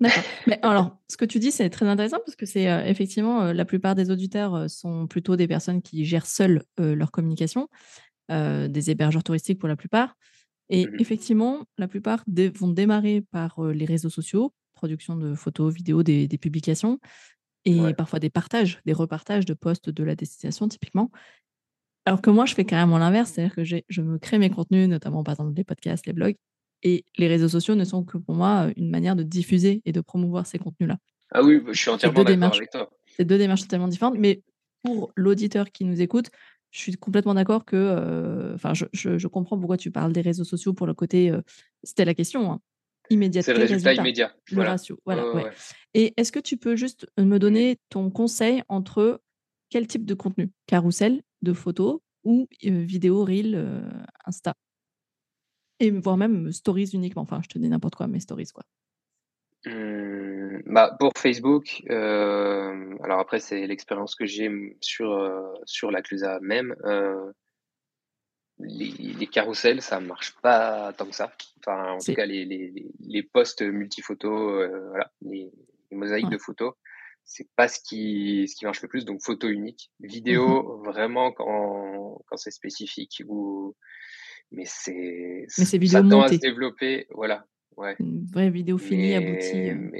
D'accord. Mais alors, ce que tu dis, c'est très intéressant parce que c'est euh, effectivement euh, la plupart des auditeurs euh, sont plutôt des personnes qui gèrent seules leur communication, des hébergeurs touristiques pour la plupart. Et mmh effectivement, la plupart vont démarrer par les réseaux sociaux, production de photos, vidéos, des, des publications et parfois des partages, des repartages de posts de la destination typiquement. Alors que moi, je fais carrément l'inverse, c'est-à-dire que je me crée mes contenus, notamment par exemple les podcasts, les blogs, et les réseaux sociaux ne sont que pour moi une manière de diffuser et de promouvoir ces contenus-là. Ah oui, je suis entièrement d'accord avec toi. C'est deux démarches totalement différentes, mais pour l'auditeur qui nous écoute, je suis complètement d'accord que, enfin, je, je, comprends pourquoi tu parles des réseaux sociaux pour le côté, c'était la question, hein, c'est le résultat, immédiat. Le ratio. Voilà, Et est-ce que tu peux juste me donner ton conseil entre quel type de contenu? Carousel, de photos ou vidéo, reel, Insta? Et voire même stories uniquement. Enfin, je te dis n'importe quoi, mais stories, quoi. Mmh, bah, pour Facebook, alors après, c'est l'expérience que j'ai sur, sur la Clusa même les, les carousels, ça marche pas tant que ça. Enfin, en tout cas, les, les, les posts multiphotos, euh, voilà, les, mosaïques de photos, c'est pas ce qui, ce qui marche le plus. Donc, photo unique. Vidéo, mmh vraiment, quand, quand c'est spécifique ou, mais c'est, mais c'est vidéo tend à se développer, voilà. Ouais. Une vraie vidéo finie, aboutie. Euh, mmh.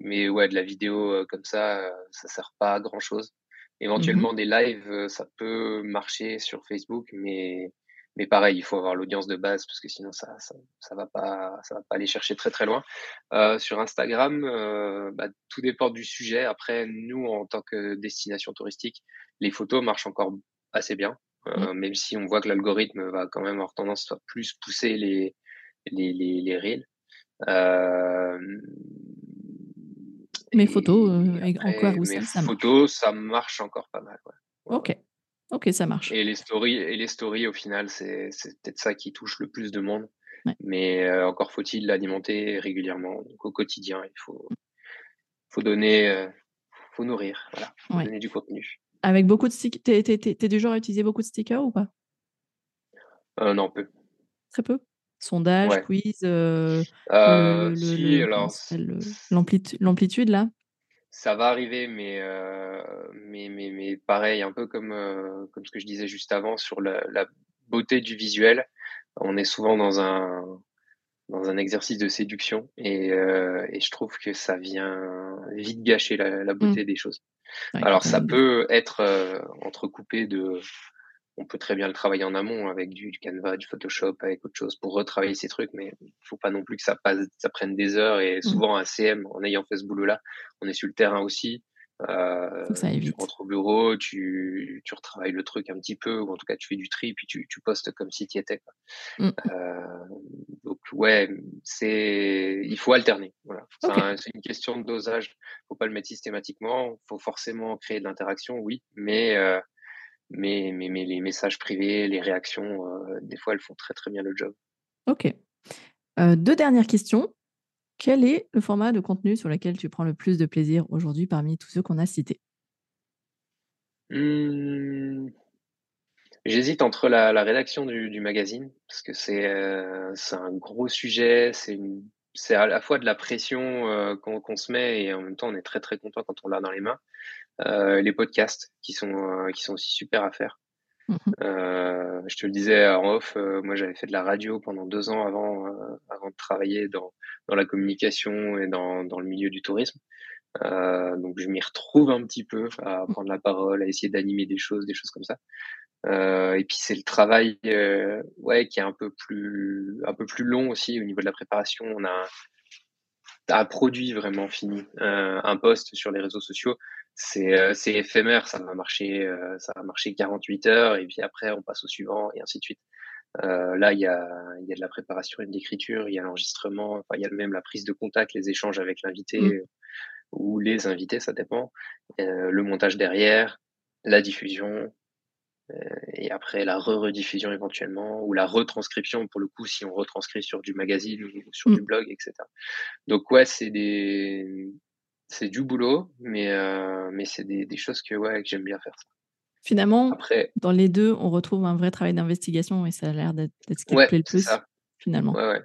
Mais, ouais, de la vidéo euh, comme ça, ça sert pas à grand chose. Mmh Éventuellement, des lives, ça peut marcher sur Facebook, mais mais pareil, il faut avoir l'audience de base parce que sinon ça ça, ça va pas ça va pas aller chercher très très loin. Euh, sur Instagram, euh, bah, tout dépend du sujet. Après, nous en tant que destination touristique, les photos marchent encore assez bien, euh, mmh. même si on voit que l'algorithme va quand même avoir tendance à plus pousser les les les, les reels. mes photos, encore où ça, photos, ça marche encore pas mal. Ouais. Ok. Ok, ça marche. Et les stories, et les stories au final, c'est peut-être ça qui touche le plus de monde. Mais euh, encore faut-il l'alimenter régulièrement. Donc, au quotidien, il faut, faut donner, euh, faut nourrir, voilà, donner du contenu. Avec beaucoup de stickers, t'es, es, du genre à utiliser beaucoup de stickers ou pas? Euh, Non, peu. Très peu? Sondage, quiz, si, l'amplitude là? Ça va arriver, mais, mais, mais, mais, pareil, un peu comme, comme ce que je disais juste avant sur la, la beauté du visuel. On est souvent dans un, dans un exercice de séduction et, et je trouve que ça vient vite gâcher la, la beauté mmh. des choses. Alors ça peut être entrecoupé de on peut très bien le travailler en amont avec du, Canva, du Photoshop, avec autre chose pour retravailler ces trucs, mais il faut pas non plus que ça passe, ça prenne des heures. Et mmh. souvent, un CM, en ayant fait ce boulot-là, on est sur le terrain aussi. Euh, tu rentres au bureau, tu, tu, retravailles le truc un petit peu, ou en tout cas tu fais du tri, puis tu, tu postes comme si tu y étais. Mmh. Euh, donc ouais, c'est il faut alterner. Voilà. C'est une question de dosage. Faut pas le mettre systématiquement. Faut forcément créer de l'interaction, oui, mais euh, mais, mais, mais, les messages privés, les réactions, euh, des fois, elles font très très bien le job. Ok. Euh, deux dernières questions. Quel est le format de contenu sur lequel tu prends le plus de plaisir aujourd'hui parmi tous ceux qu'on a cités? Mmh. J'hésite entre la, la rédaction du, du, magazine, parce que c'est euh, un gros sujet, c'est à la fois de la pression qu'on se met et en même temps on est très très content quand on l'a dans les mains. Euh, les podcasts qui sont, euh, qui sont aussi super à faire. Mmh euh, je te le disais en off, moi j'avais fait de la radio pendant deux ans avant, avant de travailler dans, dans la communication et dans, dans le milieu du tourisme. Euh, donc je m'y retrouve un petit peu à mmh. prendre la parole, à essayer d'animer des choses, des choses comme ça. Euh, et puis c'est le travail, euh, ouais, qui est un peu plus, un peu plus long aussi au niveau de la préparation. On a un, produit vraiment fini, un post sur les réseaux sociaux. Euh, c'est éphémère, ça va marcher, euh, ça va marcher 48 heures et puis après on passe au suivant et ainsi de suite. Euh, là, il y a, y a de la préparation et de l'écriture, il y a l'enregistrement, enfin, il y a même la prise de contact, les échanges avec l'invité mmh. ou les invités, ça dépend. le montage derrière, la diffusion, et après la re-rediffusion éventuellement, ou la retranscription pour le coup si on retranscrit sur du magazine ou sur mmh. du blog, etc. Donc ouais, c'est des, c'est du boulot, mais, euh, mais c'est des, des, choses que, ouais, que j'aime bien faire. Finalement, Après, dans les deux, on retrouve un vrai travail d'investigation et ça a l'air d'être ce qui te plaît le plus, ça. finalement. Ouais, ouais.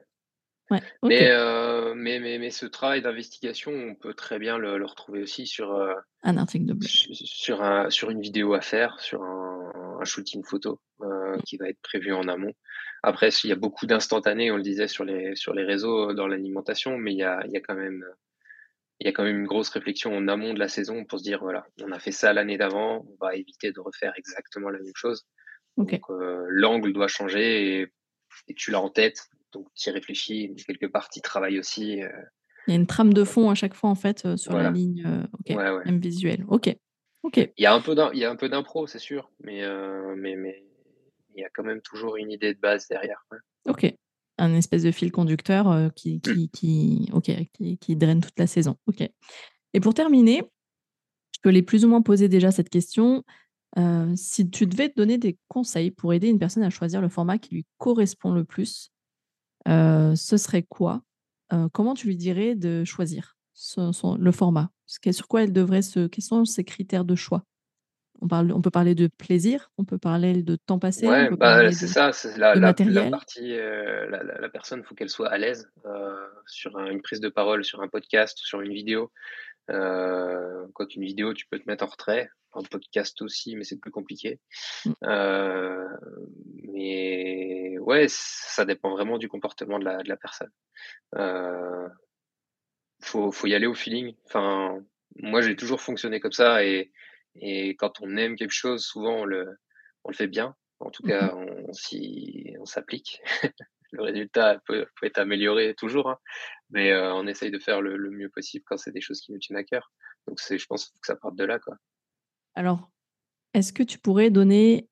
Ouais mais, euh, mais, mais, mais, ce travail d'investigation, on peut très bien le, le retrouver aussi sur euh, un article de blog. Sur, un, sur une vidéo à faire, sur un, un shooting photo euh, qui va être prévu en amont. Après, il y a beaucoup d'instantanés, on le disait sur les, sur les réseaux dans l'alimentation, mais il y a, y a quand même il y a quand même une grosse réflexion en amont de la saison pour se dire voilà, on a fait ça l'année d'avant, on va éviter de refaire exactement la même chose. Donc l'angle doit changer et, tu l'as en tête, donc tu y réfléchis, quelque part tu travailles aussi. Euh. Il y a une trame de fond à chaque fois en fait euh, sur la ligne, ok, même visuel. Ok, ok. Il y a un peu d'impro, c'est sûr, mais mais mais il y a quand même toujours une idée de base derrière. Ok un espèce de fil conducteur euh, qui, mmh. qui, qui, qui, draine toute la saison. Ok. Et pour terminer, je te l'ai plus ou moins posé déjà cette question. Euh, si tu devais te donner des conseils pour aider une personne à choisir le format qui lui correspond le plus, euh, ce serait quoi? Comment tu lui dirais de choisir le format? Sur quoi elle devrait se. Quels sont ses critères de choix? On, parle, on peut parler de plaisir, on peut parler de temps passé. Ouais, bah, c'est ça, c'est la, la, la, partie. Euh, la, la, personne, il faut qu'elle soit à l'aise euh, sur une prise de parole, sur un podcast, sur une vidéo. Euh, quand une vidéo, tu peux te mettre en retrait. Un podcast aussi, mais c'est plus compliqué. Mmh. Euh, mais ouais, ça dépend vraiment du comportement de la, de la personne. Euh, faut, faut y aller au feeling. Enfin, moi, j'ai toujours fonctionné comme ça et et quand on aime quelque chose, souvent on le, on le fait bien. En tout mmh cas, on, on s'applique. le résultat peut, peut, être amélioré toujours, hein. mais euh, on essaye de faire le, mieux possible quand c'est des choses qui nous tiennent à cœur. Donc, je pense que ça parte de là. Quoi. Alors, est-ce que tu pourrais donner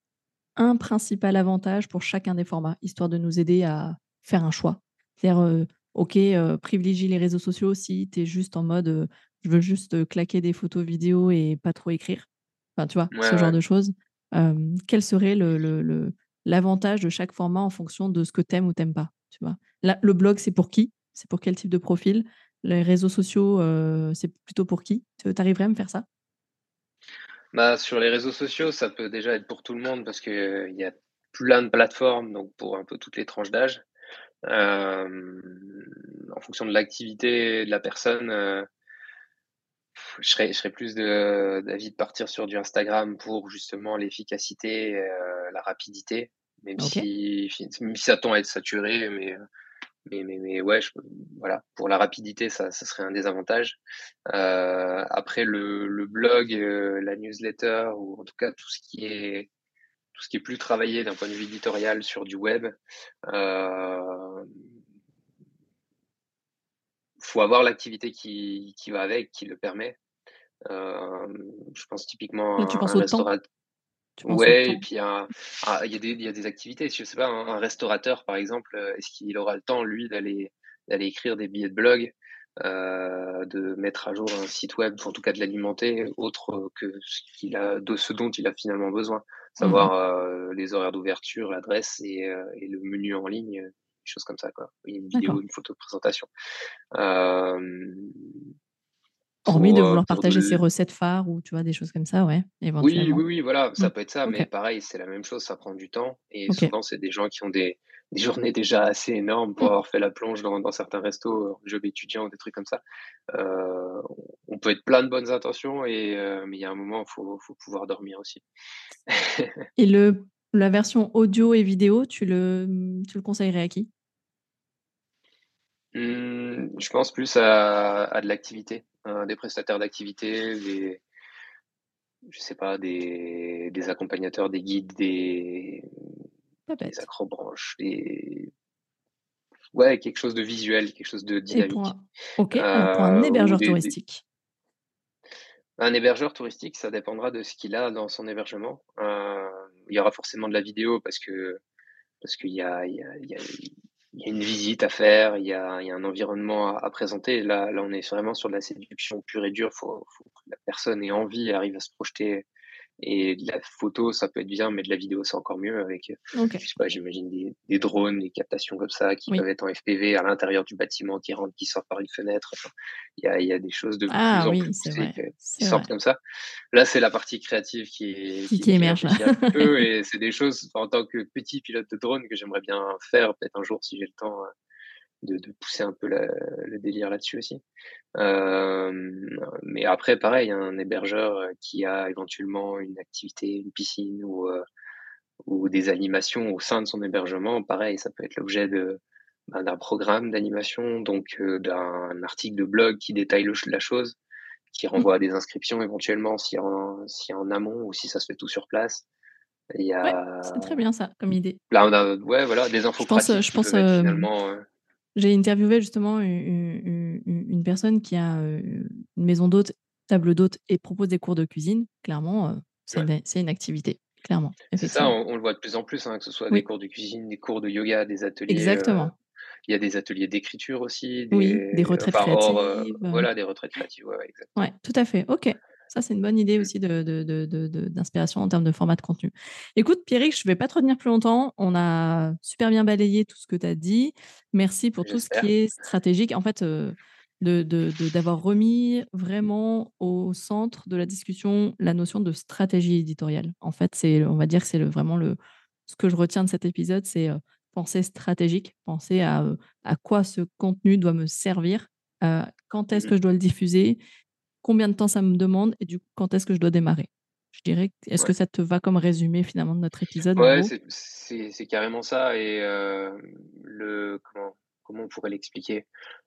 un principal avantage pour chacun des formats, histoire de nous aider à faire un choix? C'est-à-dire, euh, OK, euh, privilégie les réseaux sociaux si tu es juste en mode je veux juste claquer des photos vidéo et pas trop écrire. Enfin, tu vois, ce genre de choses. quel serait le, l'avantage de chaque format en fonction de ce que t'aimes ou t'aimes pas, tu vois? Là, le blog, c'est pour qui? C'est pour quel type de profil? Les réseaux sociaux, c'est plutôt pour qui? Tu arriverais à me faire ça? Bah, Sur les réseaux sociaux, ça peut déjà être pour tout le monde parce qu'il y a plein de plateformes, donc pour un peu toutes les tranches d'âge. en fonction de l'activité de la personne, je serais, je serais plus d'avis de, partir sur du Instagram pour justement l'efficacité, la rapidité, même, si, même si ça tend à être saturé, mais mais, mais, mais ouais, voilà, pour la rapidité, ça, ça serait un désavantage. Euh, après, le, le blog, euh, la newsletter, ou en tout cas tout ce qui est, tout ce qui est plus travaillé d'un point de vue éditorial sur du web, euh, faut avoir l'activité qui, qui va avec, qui le permet. Euh, je pense typiquement à un restaurateur. Ouais, et puis il y, a, des, y a des activités. Je sais pas, un, restaurateur, par exemple, euh, est-ce qu'il aura le temps, lui, d'aller d'aller écrire des billets de blog, euh, de mettre à jour un site web, en tout cas de l'alimenter, autre que ce, qu'il a, de ce dont il a finalement besoin, savoir mmh euh, les horaires d'ouverture, l'adresse et, et, le menu en ligne, des choses comme ça, quoi. Une vidéo, une photo de présentation. Hormis de euh, vouloir partager ses recettes phares ou tu vois des choses comme ça, ouais, Oui, oui, oui, voilà, ça mmh. peut être ça, mais pareil, c'est la même chose, ça prend du temps et souvent c'est des gens qui ont des, des, journées déjà assez énormes pour mmh. avoir fait la plonge dans, dans certains restos, euh, job étudiant, des trucs comme ça. Euh, on peut être plein de bonnes intentions et mais il y a un moment, il faut, faut, pouvoir dormir aussi. et le la version audio et vidéo, tu le, tu le conseillerais à qui? Mmh, Je pense plus à, à de l'activité. Euh, des prestataires d'activité, des, je sais pas, des, des accompagnateurs, des guides, des, des acrobranches, des, ouais, quelque chose de visuel, quelque chose de dynamique. Pour un... Ok, pour un euh, hébergeur touristique. Un hébergeur touristique, ça dépendra de ce qu'il a dans son hébergement. Euh, il y aura forcément de la vidéo parce que parce qu'il y a, il y, a, il y, a, il y a une visite à faire, il y a, un environnement à, présenter. Là, là, on est vraiment sur de la séduction pure et dure. Il faut, faut, que la personne ait envie arrive à se projeter et de la photo, ça peut être bien, mais de la vidéo, c'est encore mieux avec, euh, je sais pas, j'imagine des, des, drones, des captations comme ça qui peuvent être en FPV à l'intérieur du bâtiment qui rentrent, qui sortent par une fenêtre. il, y a, il y a des choses de plus ah, en oui, plus qui sortent comme ça. Là, c'est la partie créative qui, est, qui, qui, émerge. Un peu, et c'est des choses, en tant que petit pilote de drone, que j'aimerais bien faire peut-être un jour si j'ai le temps de, pousser un peu le délire là-dessus aussi. mais après, pareil, un hébergeur euh, qui a éventuellement une activité, une piscine ou, euh, ou des animations au sein de son hébergement, pareil, ça peut être l'objet de, ben, d'un programme d'animation, donc euh, d'un article de blog qui détaille la chose, qui mmh. renvoie à des inscriptions éventuellement si en, si en amont ou si ça se fait tout sur place. Il y a... c'est très bien ça comme idée. Là, on a ouais, voilà, des infos je pense, je pense, finalement, j'ai interviewé justement une, personne qui a une maison d'hôte, table d'hôte et propose des cours de cuisine. Clairement, c'est une, activité. Clairement. C'est ça, on, le voit de plus en plus, hein, que ce soit des cours de cuisine, des cours de yoga, des ateliers. Exactement. il y a des ateliers d'écriture aussi. Des, oui, des retraites créatives. voilà, des retraites créatives. Ouais, exactement. ouais, tout à fait. Ok. Ça, c'est une bonne idée aussi d'inspiration de, de, en termes de format de contenu. Écoute, Pierrick, je ne vais pas te retenir plus longtemps. On a super bien balayé tout ce que tu as dit. Merci pour tout ce qui est stratégique. En fait, d'avoir remis vraiment au centre de la discussion la notion de stratégie éditoriale. En fait, c'est, on va dire que c'est vraiment le, ce que je retiens de cet épisode, c'est penser stratégique, penser à, à quoi ce contenu doit me servir, quand est-ce mmh que je dois le diffuser, combien de temps ça me demande et du coup, quand est-ce que je dois démarrer. Je dirais, est-ce que ça te va comme résumé finalement de notre épisode Ouais, c'est carrément ça. Et euh, le, comment, comment on pourrait l'expliquer?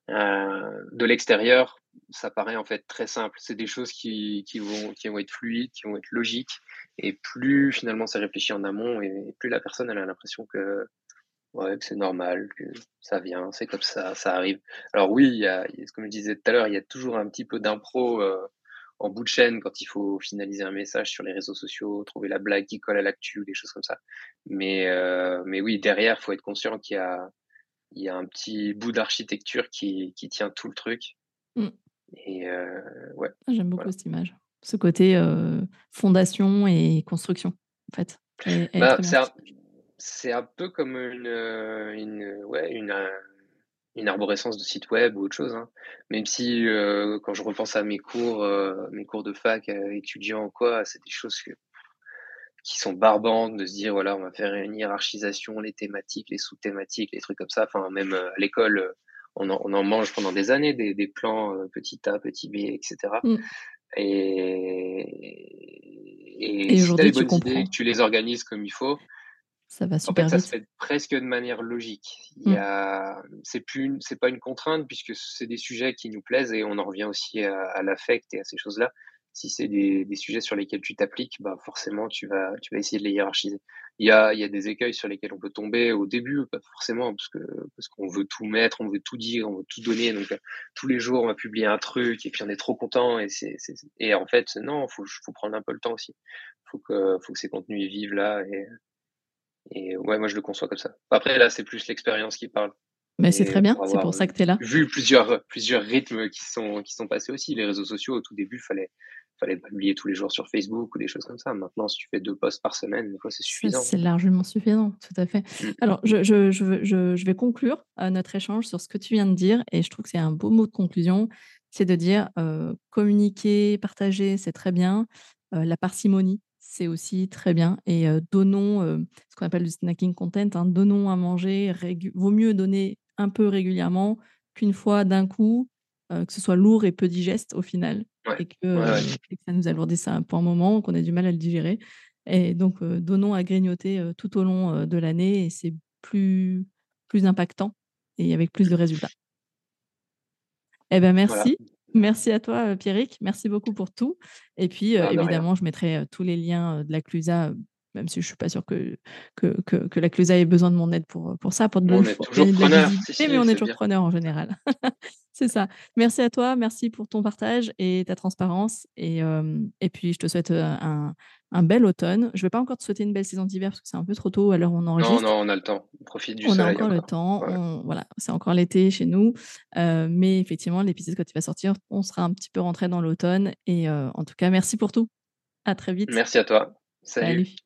Euh, De l'extérieur, ça paraît en fait très simple. C'est des choses qui, qui, vont, qui vont être fluides, qui vont être logiques. Et plus finalement c'est réfléchi en amont, et plus la personne elle a l'impression que Ouais, c'est normal, que ça vient, c'est comme ça, ça arrive. Alors oui, il y a, comme je disais tout à l'heure, il y a toujours un petit peu d'impro euh, en bout de chaîne quand il faut finaliser un message sur les réseaux sociaux, trouver la blague qui colle à l'actu, des choses comme ça. Mais, euh, mais oui, derrière, il faut être conscient qu'il y a, il y a un petit bout d'architecture qui, qui tient tout le truc. Mmh. Et euh, ouais. Ah, j'aime beaucoup cette image. Ce côté fondation et construction, en fait. Bah, c'est un peu comme une, euh, une, ouais, une, euh, une arborescence de site web ou autre chose. Hein. Même si, euh, quand je repense à mes cours, mes cours de fac, étudiants quoi, c'est des choses qui sont barbantes de se dire, voilà, on va faire une hiérarchisation, les thématiques, les sous-thématiques, les trucs comme ça. Enfin, même à l'école, on en, mange pendant des années, des, plans petit A, petit B, etc. Mm. Et, et, si tu as les bonnes idées, que tu les organises comme il faut, ça va super en fait, ça se fait presque de manière logique. Il y mmh. c'est plus, c'est pas une contrainte puisque c'est des sujets qui nous plaisent et on en revient aussi à, l'affect et à ces choses-là. Si c'est des, des, sujets sur lesquels tu t'appliques, bah forcément tu vas, tu vas essayer de les hiérarchiser. Il y a, il y a des écueils sur lesquels on peut tomber au début, pas forcément parce que parce qu'on veut tout mettre, on veut tout dire, on veut tout donner. Donc tous les jours on va publier un truc et puis on est trop content et c'est, et en fait non, faut, faut prendre un peu le temps aussi. Faut que, faut que ces contenus vivent là et et ouais, moi, je le conçois comme ça. Après, là, c'est plus l'expérience qui parle. Mais c'est très bien, c'est pour ça que tu es là. Vu plusieurs, plusieurs rythmes qui sont, qui sont passés aussi. Les réseaux sociaux, au tout début, fallait, fallait pas publier tous les jours sur Facebook ou des choses comme ça. Maintenant, si tu fais deux posts par semaine, des fois, c'est suffisant. C'est largement suffisant, tout à fait. Mmh. Alors, je, je, je, je, vais conclure euh, notre échange sur ce que tu viens de dire et je trouve que c'est un beau mot de conclusion. C'est de dire euh, communiquer, partager, c'est très bien. Euh, la parcimonie, c'est aussi très bien. Et donnons ce qu'on appelle le snacking content, hein, donnons à manger. Vaut mieux donner un peu régulièrement qu'une fois d'un coup, que ce soit lourd et peu digeste au final, et, que, ça nous alourdisse pour un moment, qu'on ait du mal à le digérer. Et donc, donnons à grignoter tout au long de l'année, et c'est plus, plus impactant et avec plus de résultats. Eh ben merci. Merci à toi, euh, Pierrick. Merci beaucoup pour tout. Et puis, euh, évidemment, je mettrai euh, tous les liens de la Clusa, même si je ne suis pas sûre que, que, que, la Clusa ait besoin de mon aide pour, pour ça, pour de on est toujours preneur. mais on est toujours preneur en général. C'est ça. Merci à toi. Merci pour ton partage et ta transparence. Et, et puis, je te souhaite un, un bel automne. Je ne vais pas encore te souhaiter une belle saison d'hiver parce que c'est un peu trop tôt à l'heure où on enregistre. Non, non, on a le temps. On profite du on soleil. On a encore le temps. voilà, c'est encore l'été chez nous. Euh, mais effectivement, l'épisode quand il va sortir, on sera un petit peu rentré dans l'automne. Et euh, en tout cas, merci pour tout. À très vite. Merci à toi. Salut.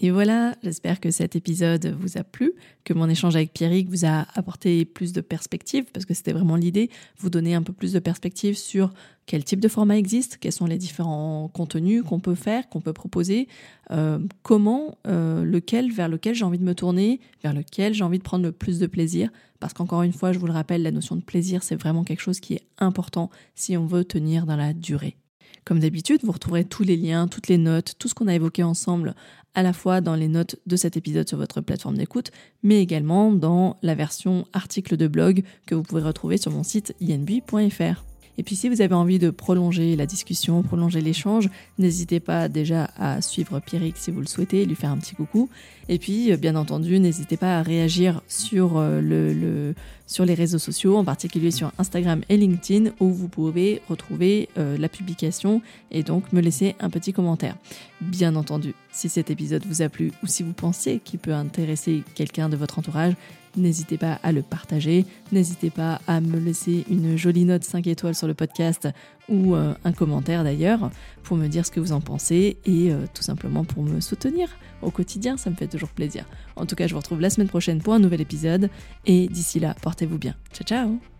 Et voilà, j'espère que cet épisode vous a plu, que mon échange avec Pierrick vous a apporté plus de perspectives, parce que c'était vraiment l'idée, vous donner un peu plus de perspectives sur quel type de format existe, quels sont les différents contenus qu'on peut faire, qu'on peut proposer, euh, comment, euh, lequel, vers lequel j'ai envie de me tourner, vers lequel j'ai envie de prendre le plus de plaisir, parce qu'encore une fois, je vous le rappelle, la notion de plaisir, c'est vraiment quelque chose qui est important si on veut tenir dans la durée. Comme d'habitude, vous retrouverez tous les liens, toutes les notes, tout ce qu'on a évoqué ensemble à la fois dans les notes de cet épisode sur votre plateforme d'écoute, mais également dans la version article de blog que vous pouvez retrouver sur mon site inb.fr. Et puis si vous avez envie de prolonger la discussion, prolonger l'échange, n'hésitez pas déjà à suivre Pierrick si vous le souhaitez, lui faire un petit coucou. Et puis bien entendu, n'hésitez pas à réagir sur, euh, sur les réseaux sociaux, en particulier sur Instagram et LinkedIn, où vous pouvez retrouver euh, la publication et donc me laisser un petit commentaire. Bien entendu, si cet épisode vous a plu ou si vous pensez qu'il peut intéresser quelqu'un de votre entourage, N'hésitez pas à le partager, n'hésitez pas à me laisser une jolie note 5 étoiles sur le podcast ou euh, un commentaire d'ailleurs pour me dire ce que vous en pensez et euh, tout simplement pour me soutenir au quotidien, ça me fait toujours plaisir. En tout cas, je vous retrouve la semaine prochaine pour un nouvel épisode et d'ici là, portez-vous bien. Ciao ciao